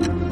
Thank you.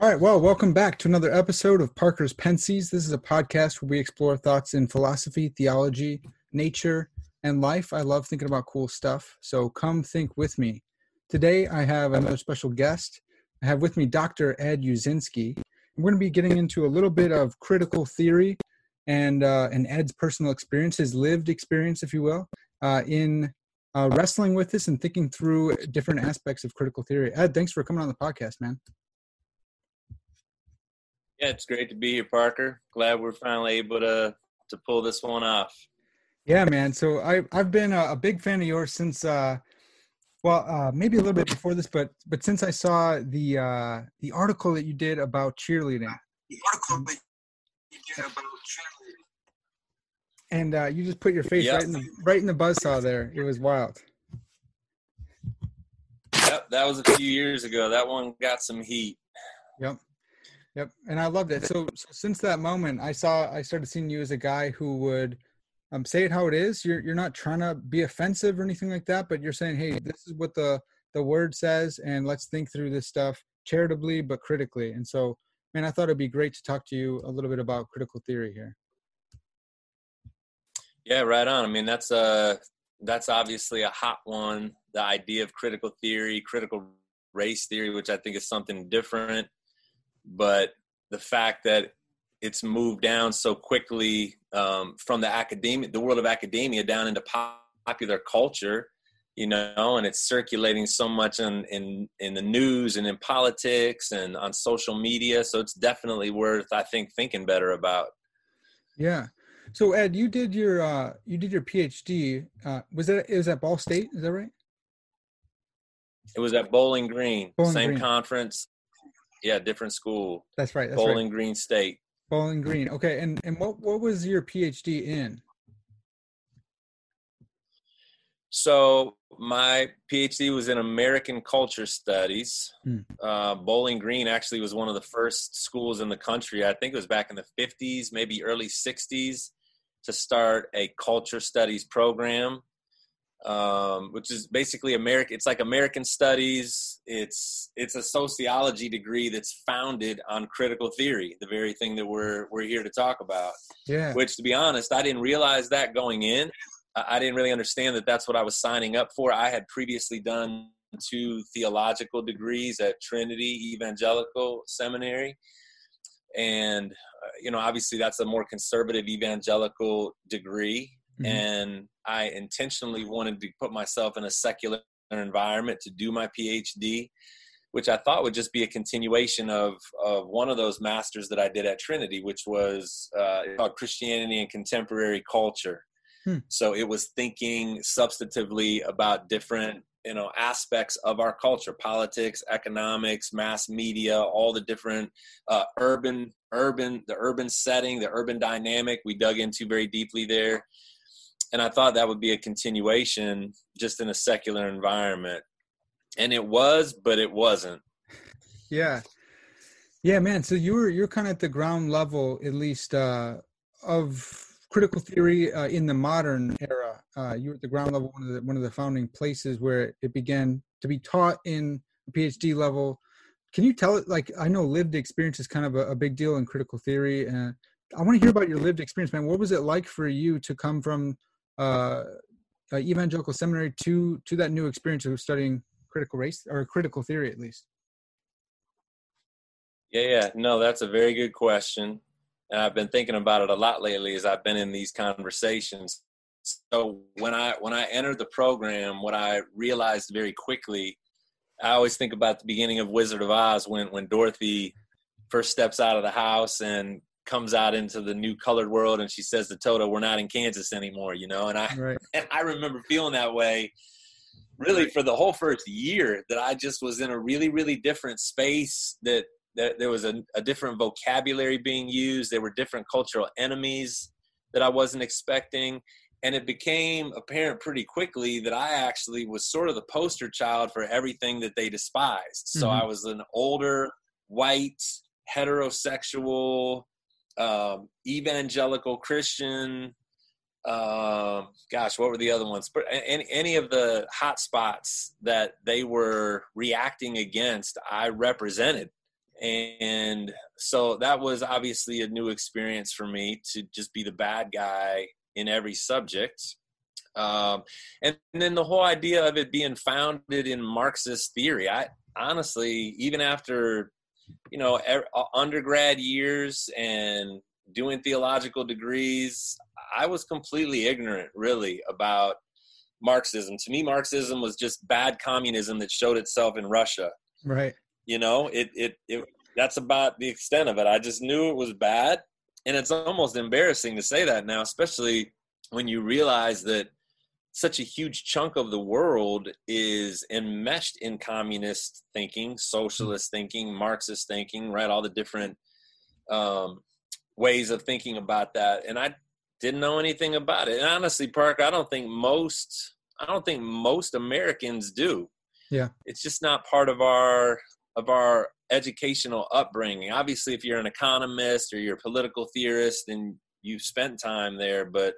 All right, well, welcome back to another episode of Parker's Pensées. This is a podcast where we explore thoughts in philosophy, theology, nature, and life. I love thinking about cool stuff, so come think with me. Today, I have another special guest. I have with me Dr. Ed Uszynski. We're going to be getting into a little bit of critical theory and uh, and Ed's personal experience, his lived experience, if you will, uh, in uh, wrestling with this and thinking through different aspects of critical theory. Ed, thanks for coming on the podcast, man. Yeah, it's great to be here, Parker. Glad we're finally able to to pull this one off. Yeah, man. So I I've been a, a big fan of yours since uh well uh maybe a little bit before this, but but since I saw the uh the article that you did about cheerleading. The article that you did about cheerleading. And uh you just put your face yep. right in the right in the buzzsaw there. It was wild. Yep, that was a few years ago. That one got some heat. Yep. Yep, and I loved it. So, so since that moment, I saw I started seeing you as a guy who would um, say it how it is. You're you're not trying to be offensive or anything like that, but you're saying, hey, this is what the the word says, and let's think through this stuff charitably but critically. And so, man, I thought it'd be great to talk to you a little bit about critical theory here. Yeah, right on. I mean, that's a uh, that's obviously a hot one. The idea of critical theory, critical race theory, which I think is something different but the fact that it's moved down so quickly um, from the academic, the world of academia, down into popular culture, you know, and it's circulating so much in, in in the news and in politics and on social media. So it's definitely worth, I think, thinking better about. Yeah. So Ed, you did your uh, you did your PhD. Uh, was that it was at Ball State? Is that right? It was at Bowling Green, Bowling same Green. conference, yeah, different school. That's right. That's Bowling right. Green State. Bowling Green. Okay, and and what what was your PhD in? So my PhD was in American Culture Studies. Hmm. Uh, Bowling Green actually was one of the first schools in the country. I think it was back in the 50s, maybe early 60s, to start a culture studies program um, which is basically American. It's like American studies. It's it's a sociology degree that's founded on critical theory, the very thing that we're we're here to talk about. Yeah. Which, to be honest, I didn't realize that going in. I didn't really understand that that's what I was signing up for. I had previously done two theological degrees at Trinity Evangelical Seminary, and uh, you know, obviously, that's a more conservative evangelical degree mm-hmm. and I intentionally wanted to put myself in a secular environment to do my PhD, which I thought would just be a continuation of of one of those masters that I did at Trinity, which was uh, called Christianity and Contemporary Culture. Hmm. So it was thinking substantively about different you know aspects of our culture politics economics mass media all the different uh, urban urban the urban setting the urban dynamic we dug into very deeply there and I thought that would be a continuation just in a secular environment. And it was, but it wasn't. Yeah. Yeah, man. So you were you're kind of at the ground level, at least, uh, of critical theory uh, in the modern era. Uh, you were at the ground level, one of the one of the founding places where it began to be taught in PhD level. Can you tell it? Like, I know lived experience is kind of a, a big deal in critical theory, and I want to hear about your lived experience, man. What was it like for you to come from uh, uh, evangelical seminary to to that new experience of studying critical race or critical theory at least? Yeah, yeah. No, that's a very good question. And I've been thinking about it a lot lately as I've been in these conversations. So when I when I entered the program, what I realized very quickly, I always think about the beginning of Wizard of Oz when when Dorothy first steps out of the house and comes out into the new colored world and she says to Toto, We're not in Kansas anymore, you know. And I right. and I remember feeling that way really for the whole first year that I just was in a really, really different space that that there was a, a different vocabulary being used. There were different cultural enemies that I wasn't expecting. And it became apparent pretty quickly that I actually was sort of the poster child for everything that they despised. So mm-hmm. I was an older, white, heterosexual, um, evangelical Christian. Uh, gosh, what were the other ones? But any, any of the hot spots that they were reacting against, I represented and so that was obviously a new experience for me to just be the bad guy in every subject um, and, and, then the whole idea of it being founded in marxist theory i honestly even after you know er, undergrad years and doing theological degrees i was completely ignorant really about marxism. To me marxism was just bad communism that showed itself in russia. Right. You know it, it it that's about the extent of it. I just knew it was bad and it's almost embarrassing to say that now especially when you realize that such a huge chunk of the world is enmeshed in communist thinking socialist thinking marxist thinking right all the different um, ways of thinking about that and i didn't know anything about it and honestly park i don't think most i don't think most americans do yeah it's just not part of our of our educational upbringing. Obviously, if you're an economist or you're a political theorist, then you've spent time there. But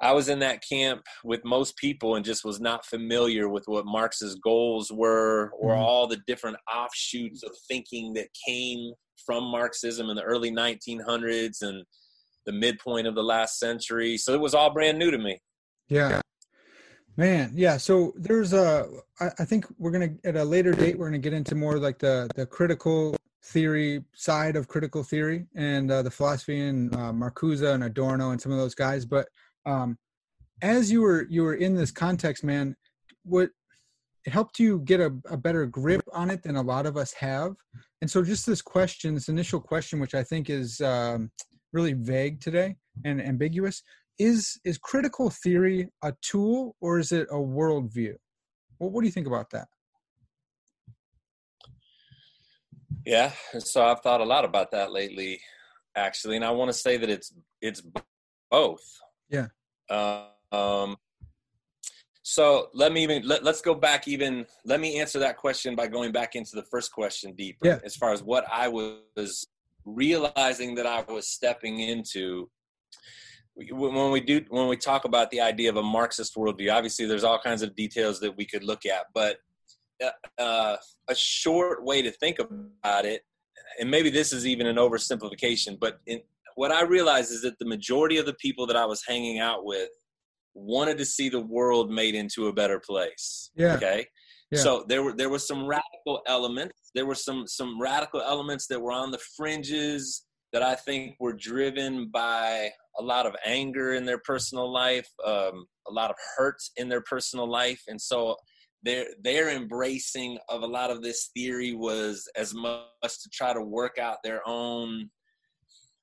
I was in that camp with most people and just was not familiar with what Marx's goals were or mm-hmm. all the different offshoots of thinking that came from Marxism in the early 1900s and the midpoint of the last century. So it was all brand new to me. Yeah. Man, yeah. So there's a. I, I think we're gonna at a later date we're gonna get into more like the the critical theory side of critical theory and uh, the philosophy and uh, Marcuse and Adorno and some of those guys. But um, as you were you were in this context, man, what it helped you get a, a better grip on it than a lot of us have. And so just this question, this initial question, which I think is um, really vague today and ambiguous is is critical theory a tool or is it a worldview? Well, what do you think about that? Yeah, so I've thought a lot about that lately, actually, and I want to say that it's it's both. Yeah. um. So let me even let, let's go back even let me answer that question by going back into the first question deeper yeah. as far as what I was realizing that I was stepping into when we do when we talk about the idea of a Marxist worldview, obviously there's all kinds of details that we could look at, but uh, uh, a short way to think about it, and maybe this is even an oversimplification, but in, what I realized is that the majority of the people that I was hanging out with wanted to see the world made into a better place. Yeah. Okay. Yeah. So there were there were some radical elements. There were some some radical elements that were on the fringes that I think were driven by a lot of anger in their personal life, um, a lot of hurt in their personal life, and so their their embracing of a lot of this theory was as much to try to work out their own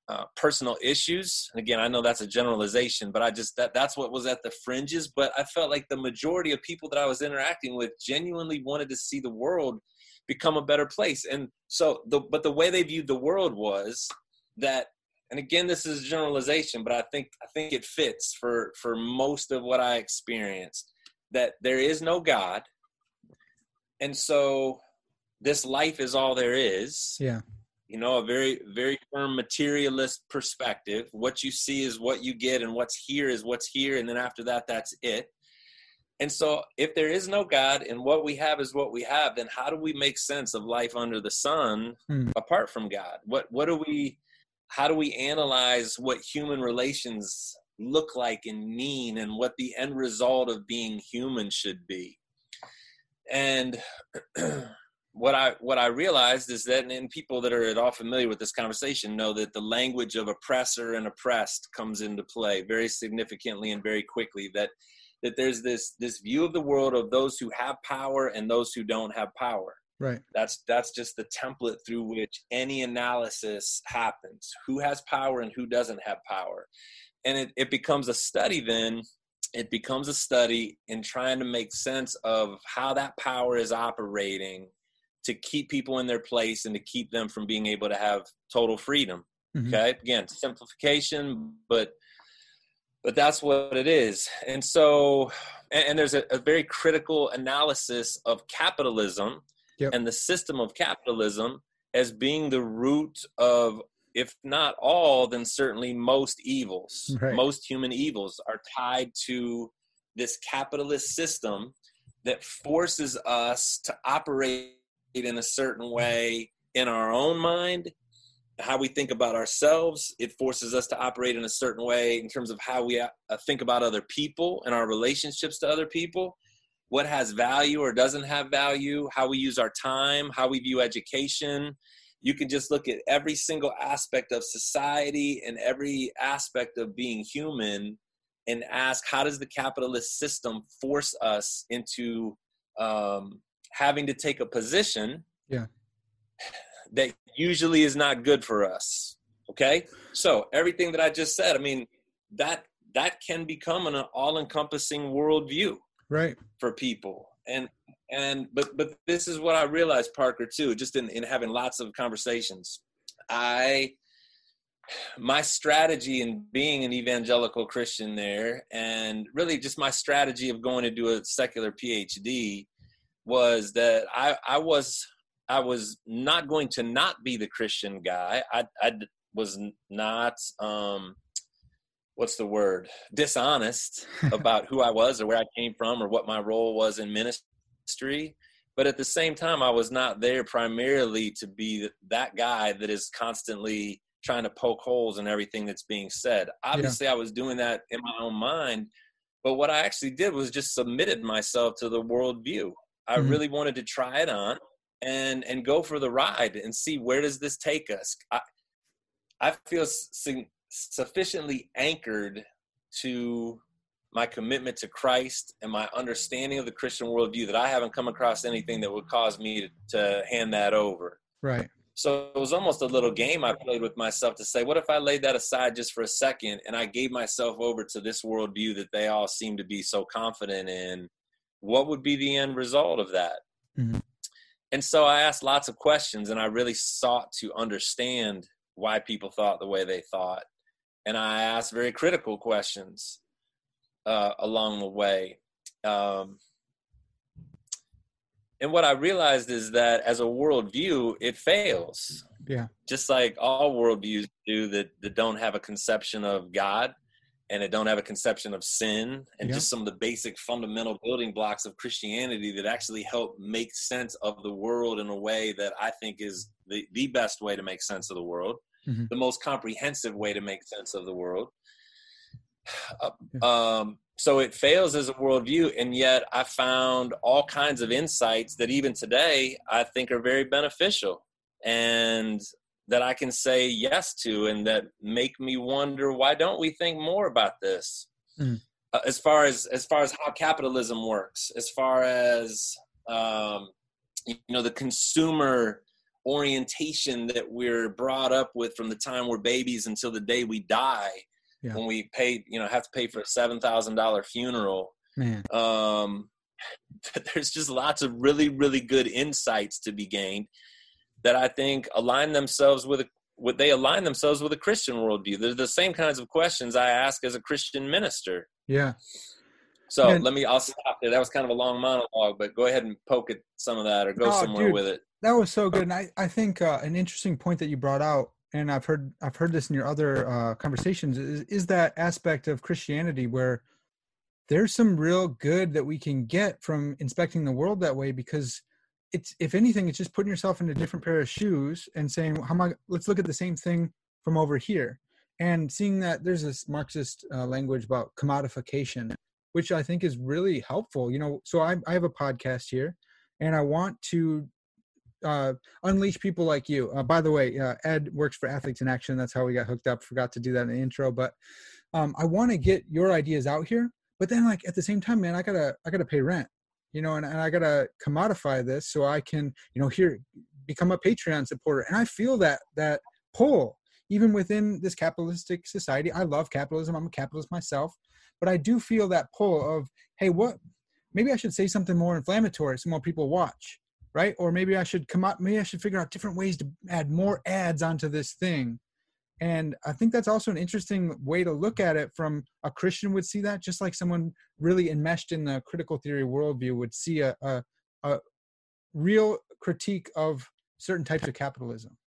uh, personal issues. And again, I know that's a generalization, but I just that that's what was at the fringes. But I felt like the majority of people that I was interacting with genuinely wanted to see the world become a better place. And so the but the way they viewed the world was that and again this is generalization but i think i think it fits for for most of what i experienced that there is no god and so this life is all there is yeah you know a very very firm materialist perspective. What you see is what you get and what's here is what's here and then after that that's it. And so if there is no god and what we have is what we have then how do we make sense of life under the sun hmm. apart from god? What what do we how do we analyze what human relations look like and mean and what the end result of being human should be? And what I what I realized is that, and people that are at all familiar with this conversation know that the language of oppressor and oppressed comes into play very significantly and very quickly. That that there's this this view of the world of those who have power and those who don't have power. Right. That's that's just the template through which any analysis happens. Who has power and who doesn't have power, and it, it becomes a study then it becomes a study in trying to make sense of how that power is operating to keep people in their place and to keep them from being able to have total freedom. Mm-hmm. Okay, again, simplification, but but that's what it is. And so, and, and there's a, a, very critical analysis of capitalism yep. and the system of capitalism as being the root of, if not all, then certainly most evils. Right. Most human evils are tied to this capitalist system that forces us to operate in a certain way in our own mind. How we think about ourselves it forces us to operate in a certain way in terms of how we uh, think about other people and our relationships to other people. What has value or doesn't have value how we use our time how we view education. You can just look at every single aspect of society and every aspect of being human and ask how does the capitalist system force us into um, having to take a position yeah. that usually is not good for us okay? So everything that i just said i mean that that can become an all-encompassing worldview right. for people. And and but but this is what i realized parker too just in, in having lots of conversations. I my strategy in being an evangelical christian there and really just my strategy of going to do a secular phd was that I, I was I was not going to not be the Christian guy. I, I was not um, what's the word dishonest about who I was or where I came from or what my role was in ministry. But at the same time, I was not there primarily to be that guy that is constantly trying to poke holes in everything that's being said. Obviously, yeah. I was doing that in my own mind, but what I actually did was just submitted myself to the worldview. I mm-hmm. really wanted to try it on and and go for the ride and see where does this take us. I I feel su- sufficiently anchored to my commitment to Christ and my understanding of the Christian worldview that I haven't come across anything that would cause me to, to hand that over. Right. So it was almost a little game I played with myself to say, what if I laid that aside just for a second and I gave myself over to this worldview that they all seem to be so confident in what would be the end result of that? Mm-hmm. And so I asked lots of questions and I really sought to understand why people thought the way they thought. And I asked very critical questions uh, along the way. Um, and what I realized is that as a worldview, it fails. Yeah. Just like all worldviews do that, that don't have a conception of God and it don't have a conception of sin and yeah. just some of the basic fundamental building blocks of Christianity that actually help make sense of the world in a way that I think is the, the best way to make sense of the world, mm-hmm. the most comprehensive way to make sense of the world. Uh, um, so it fails as a worldview, and yet I found all kinds of insights that even today I think are very beneficial. And that I can say yes to and that make me wonder why don't we think more about this? Mm. Uh, as far as as far as how capitalism works, as far as um, you know the consumer orientation that we're brought up with from the time we're babies until the day we die, yeah. when we pay you know have to pay for a seven thousand dollar funeral. Man. Um, there's just lots of really really good insights to be gained that I think align themselves with a what they align themselves with a Christian worldview. They're the same kinds of questions I ask as a Christian minister. Yeah. So Man. let me. I'll stop there. That was kind of a long monologue, but go ahead and poke at some of that, or go oh, somewhere dude, with it. That was so good, and I I think uh, an interesting point that you brought out, and I've heard I've heard this in your other uh, conversations, is is that aspect of Christianity where there's some real good that we can get from inspecting the world that way because it's if anything it's just putting yourself in a different pair of shoes and saying how am i let's look at the same thing from over here and seeing that there's this marxist uh, language about commodification which i think is really helpful you know so I, I have a podcast here and I want to uh, unleash people like you. Uh, by the way, uh, Ed works for Athletes in Action. That's how we got hooked up. Forgot to do that in the intro, but um, I want to get your ideas out here. But then, like at the same time, man, I gotta I gotta pay rent, you know, and, and I gotta commodify this so I can, you know, here become a Patreon supporter. And I feel that that pull even within this capitalistic society. I love capitalism. I'm a capitalist myself, but I do feel that pull of, hey, what? Maybe I should say something more inflammatory so more people watch right? Or maybe I should come up, maybe I should figure out different ways to add more ads onto this thing. And I think that's also an interesting way to look at it from a Christian would see that, just like someone really enmeshed in the critical theory worldview would see a, a, a real critique of certain types of capitalism.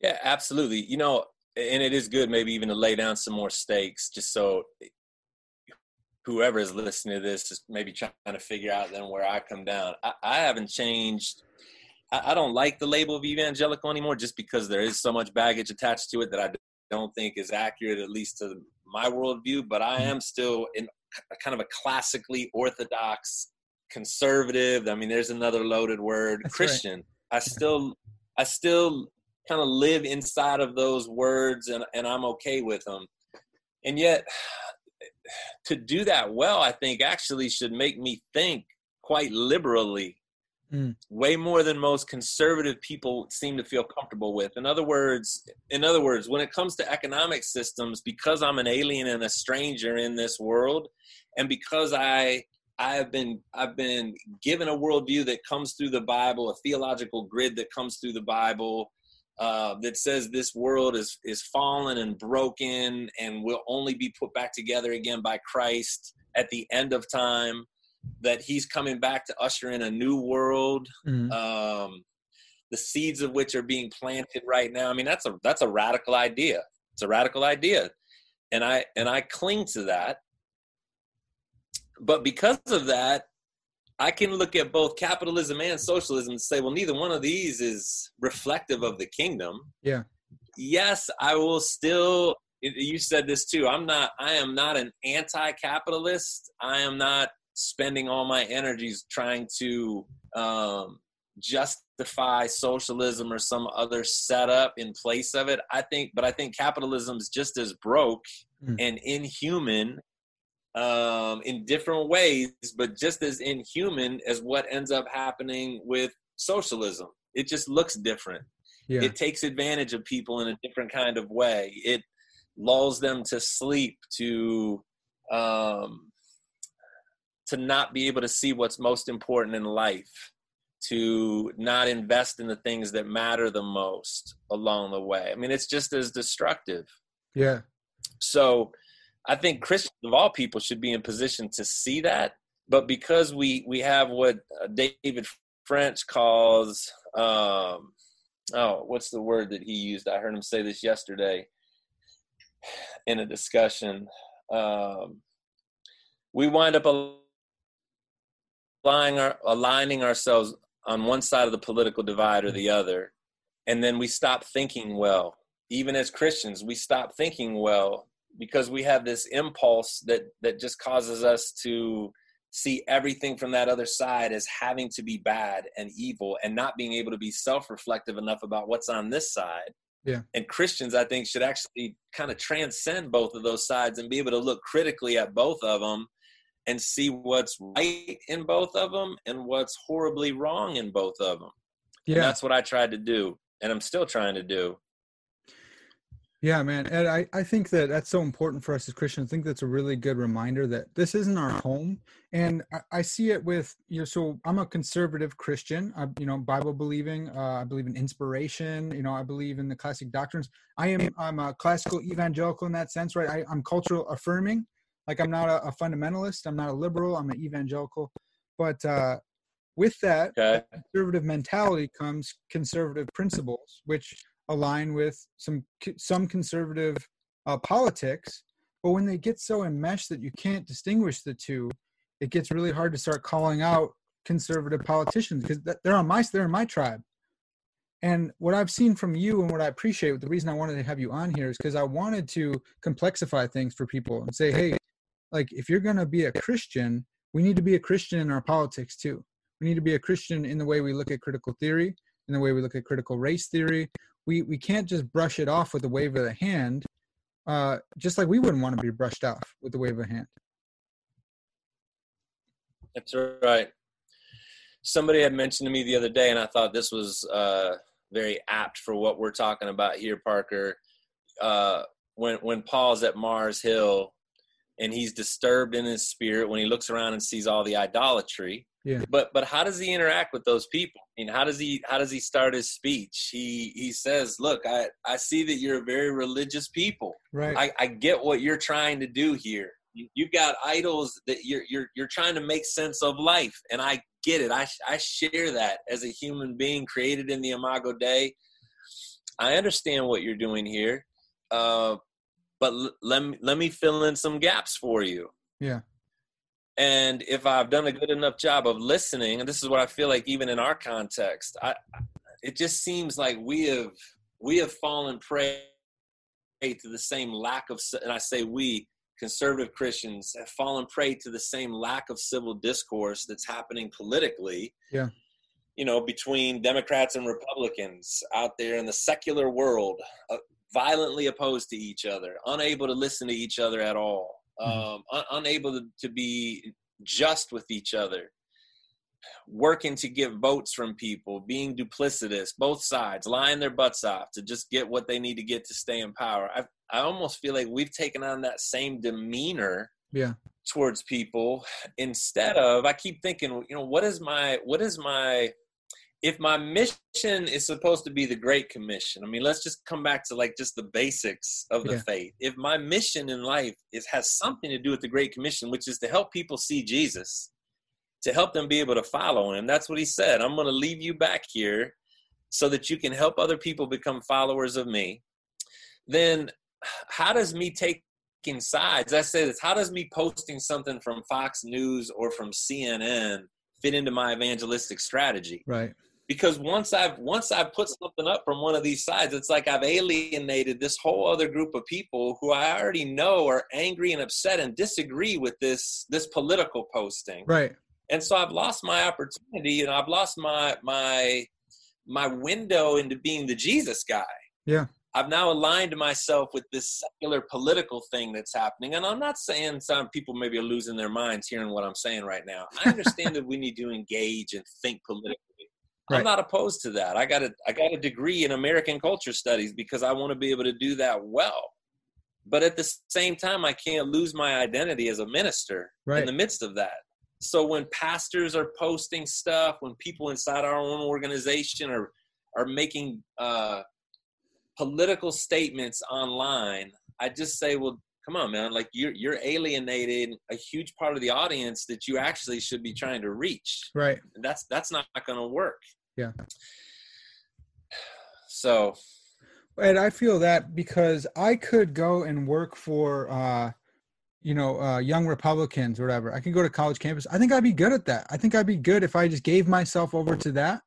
Yeah, absolutely. You know, and it is good maybe even to lay down some more stakes just so whoever is listening to this is maybe trying to figure out then where I come down. I, I haven't changed. I, I, don't like the label of evangelical anymore just because there is so much baggage attached to it that I don't think is accurate, at least to my worldview. But I mm-hmm. am still in kind of a classically orthodox conservative. I mean, there's another loaded word, That's Christian. Right. I still, I still kind of live inside of those words and, and I'm okay with them. And yet to do that well, I think actually should make me think quite liberally, mm. way more than most conservative people seem to feel comfortable with. In other words, in other words, when it comes to economic systems, because I'm an alien and a stranger in this world, and because I I have been I've been given a worldview that comes through the Bible, a theological grid that comes through the Bible, uh, that says this world is is fallen and broken and will only be put back together again by Christ at the end of time. That He's coming back to usher in a new world. Mm-hmm. Um, the seeds of which are being planted right now. I mean, that's a that's a radical idea. It's a radical idea, and I and I cling to that. But because of that, I can look at both capitalism and socialism and say, well, neither one of these is reflective of the kingdom. Yeah. Yes, I will still. You said this too. I'm not. I am not an anti-capitalist. I am not spending all my energies trying to um, justify socialism or some other setup in place of it. I think, but I think capitalism is just as broke mm. and inhuman um, in different ways, but just as inhuman as what ends up happening with socialism. It just looks different. Yeah. It takes advantage of people in a different kind of way. It lulls them to sleep, to um, to not be able to see what's most important in life, to not invest in the things that matter the most along the way. I mean, it's just as destructive. Yeah. So I think Christians of all people should be in position to see that. But because we we have what uh, David French calls um, oh, what's the word that he used? I heard him say this yesterday in a discussion. Um, we wind up aligning, our, aligning ourselves on one side of the political divide or the other, and then we stop thinking well. Even as Christians, we stop thinking well because we have this impulse that that just causes us to see everything from that other side as having to be bad and evil and not being able to be self-reflective enough about what's on this side yeah and christians i think should actually kind of transcend both of those sides and be able to look critically at both of them and see what's right in both of them and what's horribly wrong in both of them yeah and that's what i tried to do and i'm still trying to do yeah, man. And I, I think that that's so important for us as Christians. I think that's a really good reminder that this isn't our home. And I, I see it with, you know, so I'm a conservative Christian, I, you know, Bible believing. Uh, I believe in inspiration. You know, I believe in the classic doctrines. I am, I'm a classical evangelical in that sense, right? I, I'm cultural affirming. Like I'm not a, a fundamentalist. I'm not a liberal. I'm an evangelical. But uh, with that okay. conservative mentality comes conservative principles, which align with some some conservative uh, politics but when they get so enmeshed that you can't distinguish the two it gets really hard to start calling out conservative politicians because they're on my they're in my tribe and what i've seen from you and what i appreciate the reason i wanted to have you on here is because i wanted to complexify things for people and say hey like if you're going to be a christian we need to be a Christian in our politics too. We need to be a Christian in the way we look at critical theory, in the way we look at critical race theory. We we can't just brush it off with a wave of the hand, uh, just like we wouldn't want to be brushed off with the wave of a hand. That's right. Somebody had mentioned to me the other day, and I thought this was uh, very apt for what we're talking about here, Parker. Uh, when when Paul's at Mars Hill and he's disturbed in his spirit when he looks around and sees all the idolatry. Yeah. But but how does he interact with those people? I mean, how does he how does he start his speech? He he says, "Look, I I see that you're a very religious people. Right. I, I get what you're trying to do here. You, you've got idols that you're you're you're trying to make sense of life, and I get it. I I share that as a human being created in the Imago Dei. I understand what you're doing here, uh, but l- let me let me fill in some gaps for you. Yeah. And if I've done a good enough job of listening, and this is what I feel like, even in our context, I it just seems like we have we have fallen prey to the same lack of, and I say we conservative Christians have fallen prey to the same lack of civil discourse that's happening politically. Yeah. You know, between Democrats and Republicans out there in the secular world, uh, violently opposed to each other, unable to listen to each other at all, um, un- unable to, to be just with each other, working to get votes from people, being duplicitous, both sides, lying their butts off to just get what they need to get to stay in power. I, I almost feel like we've taken on that same demeanor Yeah. towards people instead of i keep thinking you know what is my what is my if my mission is supposed to be the great commission i mean let's just come back to like just the basics of the Yeah. faith if my mission in life is has something to do with the great commission which is to help people see jesus to help them be able to follow him that's what he said i'm going to leave you back here so that you can help other people become followers of me then how does me taking sides i say this how does me posting something from fox news or from cnn fit into my evangelistic strategy Right. Because once i've once i've put something up from one of these sides it's like i've alienated this whole other group of people who i already know are angry and upset and disagree with this this political posting Right. and so i've lost my opportunity and i've lost my my my window into being the jesus guy Yeah. I've now aligned myself with this secular political thing that's happening. And I'm not saying some people maybe are losing their minds hearing what I'm saying right now. I understand that we need to engage and think politically. Right. I'm not opposed to that. I got a I got a degree in American culture studies because I want to be able to do that well. But at the same time, I can't lose my identity as a minister Right. in the midst of that. So when pastors are posting stuff, when people inside our own organization are are making uh, political statements online, I just say, well, come on, man, like you're you're alienating a huge part of the audience that you actually should be trying to reach. Right. And that's that's not going to work. Yeah. So And I feel that because I could go and work for, uh, you know, uh, young Republicans or whatever. I can go to college campus. I think I'd be good at that. I think I'd be good if I just gave myself over to that.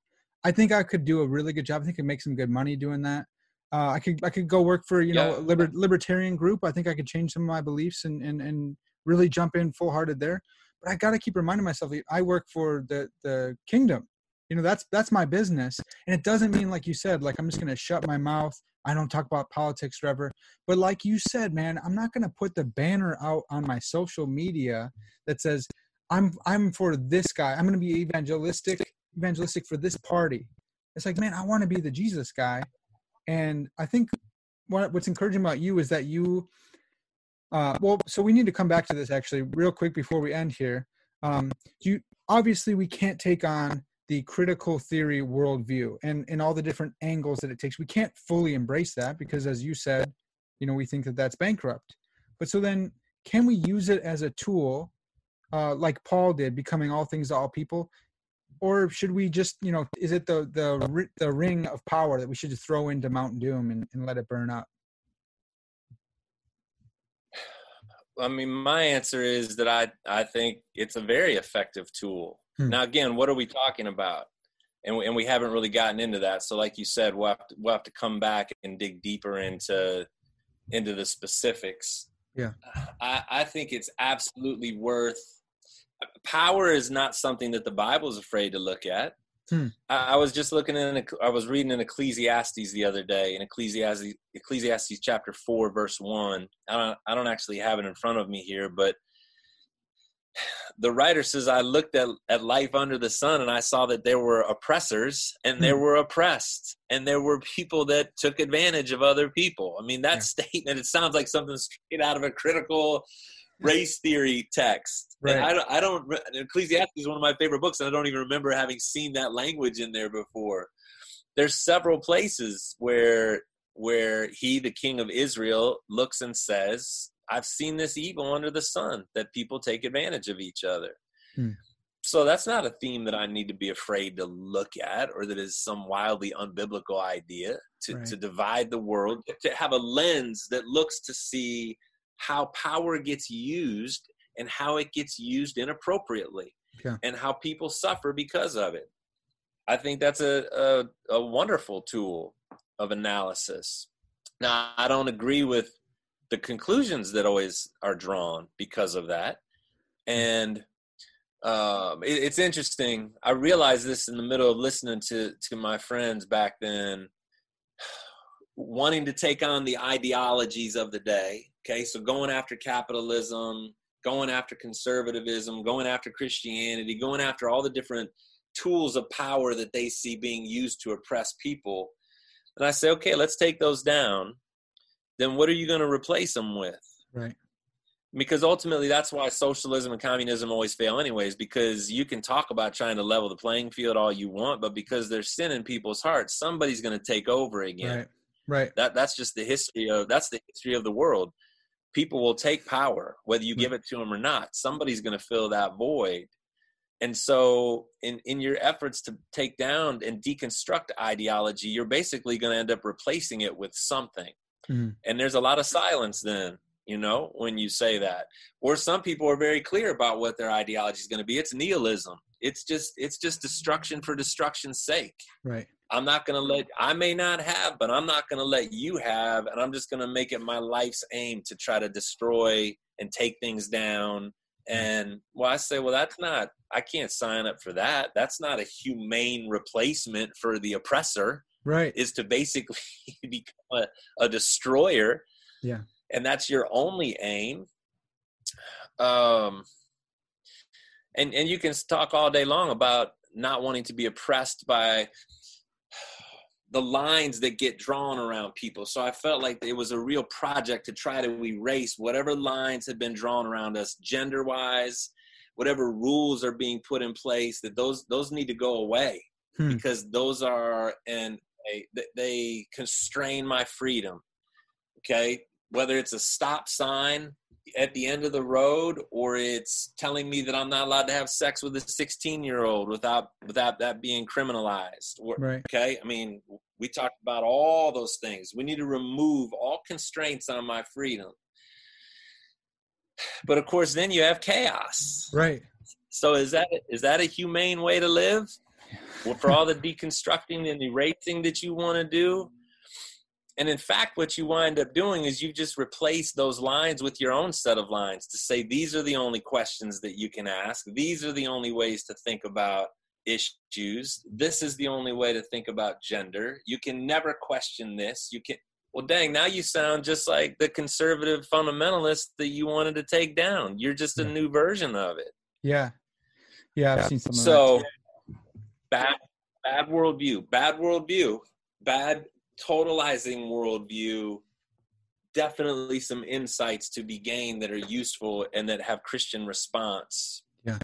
I think I could do a really good job. I think I could make some good money doing that. Uh, I could I could go work for you know a liber- libertarian group. I think I could change some of my beliefs and and and really jump in full hearted there. But I got to keep reminding myself I work for the the kingdom. You know that's that's my business, and it doesn't mean like you said like I'm just gonna shut my mouth. I don't talk about politics forever. But like you said, man, I'm not gonna put the banner out on my social media that says I'm I'm for this guy. I'm gonna be evangelistic evangelistic for this party. It's like, man, I want to be the Jesus guy. And I think what what's encouraging about you is that you uh well so we need to come back to this actually real quick before we end here. Um you obviously we can't take on the critical theory worldview and and all the different angles that it takes. We can't fully embrace that because as you said, you know, we think that that's bankrupt. But so then can we use it as a tool uh, like Paul did, becoming all things to all people, or should we just, you know, is it the the the ring of power that we should just throw into Mount Doom and, and let it burn up? I mean, my answer is that I I think it's a very effective tool. Hmm. Now, again, what are we talking about? And we, and we haven't really gotten into that. So, like you said, we'll have to, we'll have to come back and dig deeper into into the specifics. Yeah. I, I think it's absolutely worth power is not something that the Bible is afraid to look at. Hmm. I, I, was just looking in. I was reading in Ecclesiastes the other day, in Ecclesiastes, Ecclesiastes chapter four, verse one. I don't, I don't actually have it in front of me here, but the writer says, I looked at, at life under the sun and I saw that there were oppressors and there hmm. were oppressed and there were people that took advantage of other people. I mean, that yeah. statement, it sounds like something straight out of a critical race theory text. Right. And I don't, I don't, Ecclesiastes is one of my favorite books and I don't even remember having seen that language in there before. There's several places where where he, the king of Israel, looks and says, I've seen this evil under the sun that people take advantage of each other. Hmm. So that's not a theme that I need to be afraid to look at or that is some wildly unbiblical idea to, right. to divide the world, to have a lens that looks to see how power gets used and how it gets used inappropriately yeah. and how people suffer because of it. I think that's a, a, a wonderful tool of analysis. Now, I don't agree with the conclusions that always are drawn because of that. And um, it, it's interesting. I realized this in the middle of listening to to my friends back then, wanting to take on the ideologies of the day. Okay, so going after capitalism, going after conservatism, going after Christianity, going after all the different tools of power that they see being used to oppress people. And I say, okay, let's take those down then what are you going to replace them with? Right. Because ultimately, that's why socialism and communism always fail, anyways. Because you can talk about trying to level the playing field all you want, but because there's sin in people's hearts, somebody's going to take over again. Right. Right. That that's just the history of that's the history of the world. People will take power, whether you give it to them or not. Somebody's going to fill that void. And so, in, in your efforts to take down and deconstruct ideology, you're basically going to end up replacing it with something. Mm. And there's a lot of silence then, you know, when you say that. Or some people are very clear about what their ideology is going to be. It's nihilism. It's just it's just destruction for destruction's sake. Right. I'm not going to let I may not have, but I'm not going to let you have and I'm just going to make it my life's aim to try to destroy and take things down. And well, I say, well, that's not, I can't sign up for that. That's not a humane replacement for the oppressor right is to basically become a, a destroyer yeah and that's your only aim um and and you can talk all day long about not wanting to be oppressed by the lines that get drawn around people. So I felt like it was a real project to try to erase whatever lines had been drawn around us, gender wise, whatever rules are being put in place. That those those need to go away hmm. because those are and they they constrain my freedom okay whether it's a stop sign at the end of the road or it's telling me that i'm not allowed to have sex with a 16 year old without without that being criminalized. Right. okay? I mean we talked about all those things. We need to remove all constraints on my freedom. But of course then you have chaos. Right. So is that is that a humane way to live? For all the deconstructing and erasing that you want to do. And in fact, what you wind up doing is you just replace those lines with your own set of lines to say these are the only questions that you can ask. These are the only ways to think about issues. This is the only way to think about gender. You can never question this. You can well dang, now you sound just like the conservative fundamentalist that you wanted to take down. You're just a new version of it. Yeah. Yeah, I've yeah. seen some so bad bad worldview bad worldview bad totalizing worldview definitely some insights to be gained that are useful and that have christian response yeah.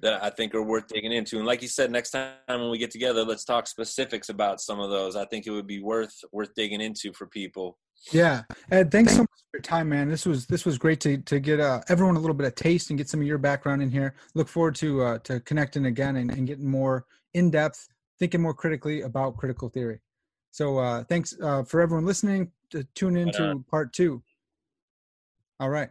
that i think are worth digging into. And like you said next time when we get together let's talk specifics about some of those. I think it would be worth worth digging into for people. Yeah. Ed thanks so much for your time man. This was this was great to to get uh, everyone a little bit of taste and get some of your background in here. Look forward to uh to connecting again and, and getting more in depth thinking more critically about critical theory so uh thanks uh for everyone listening to tune in into part two. All right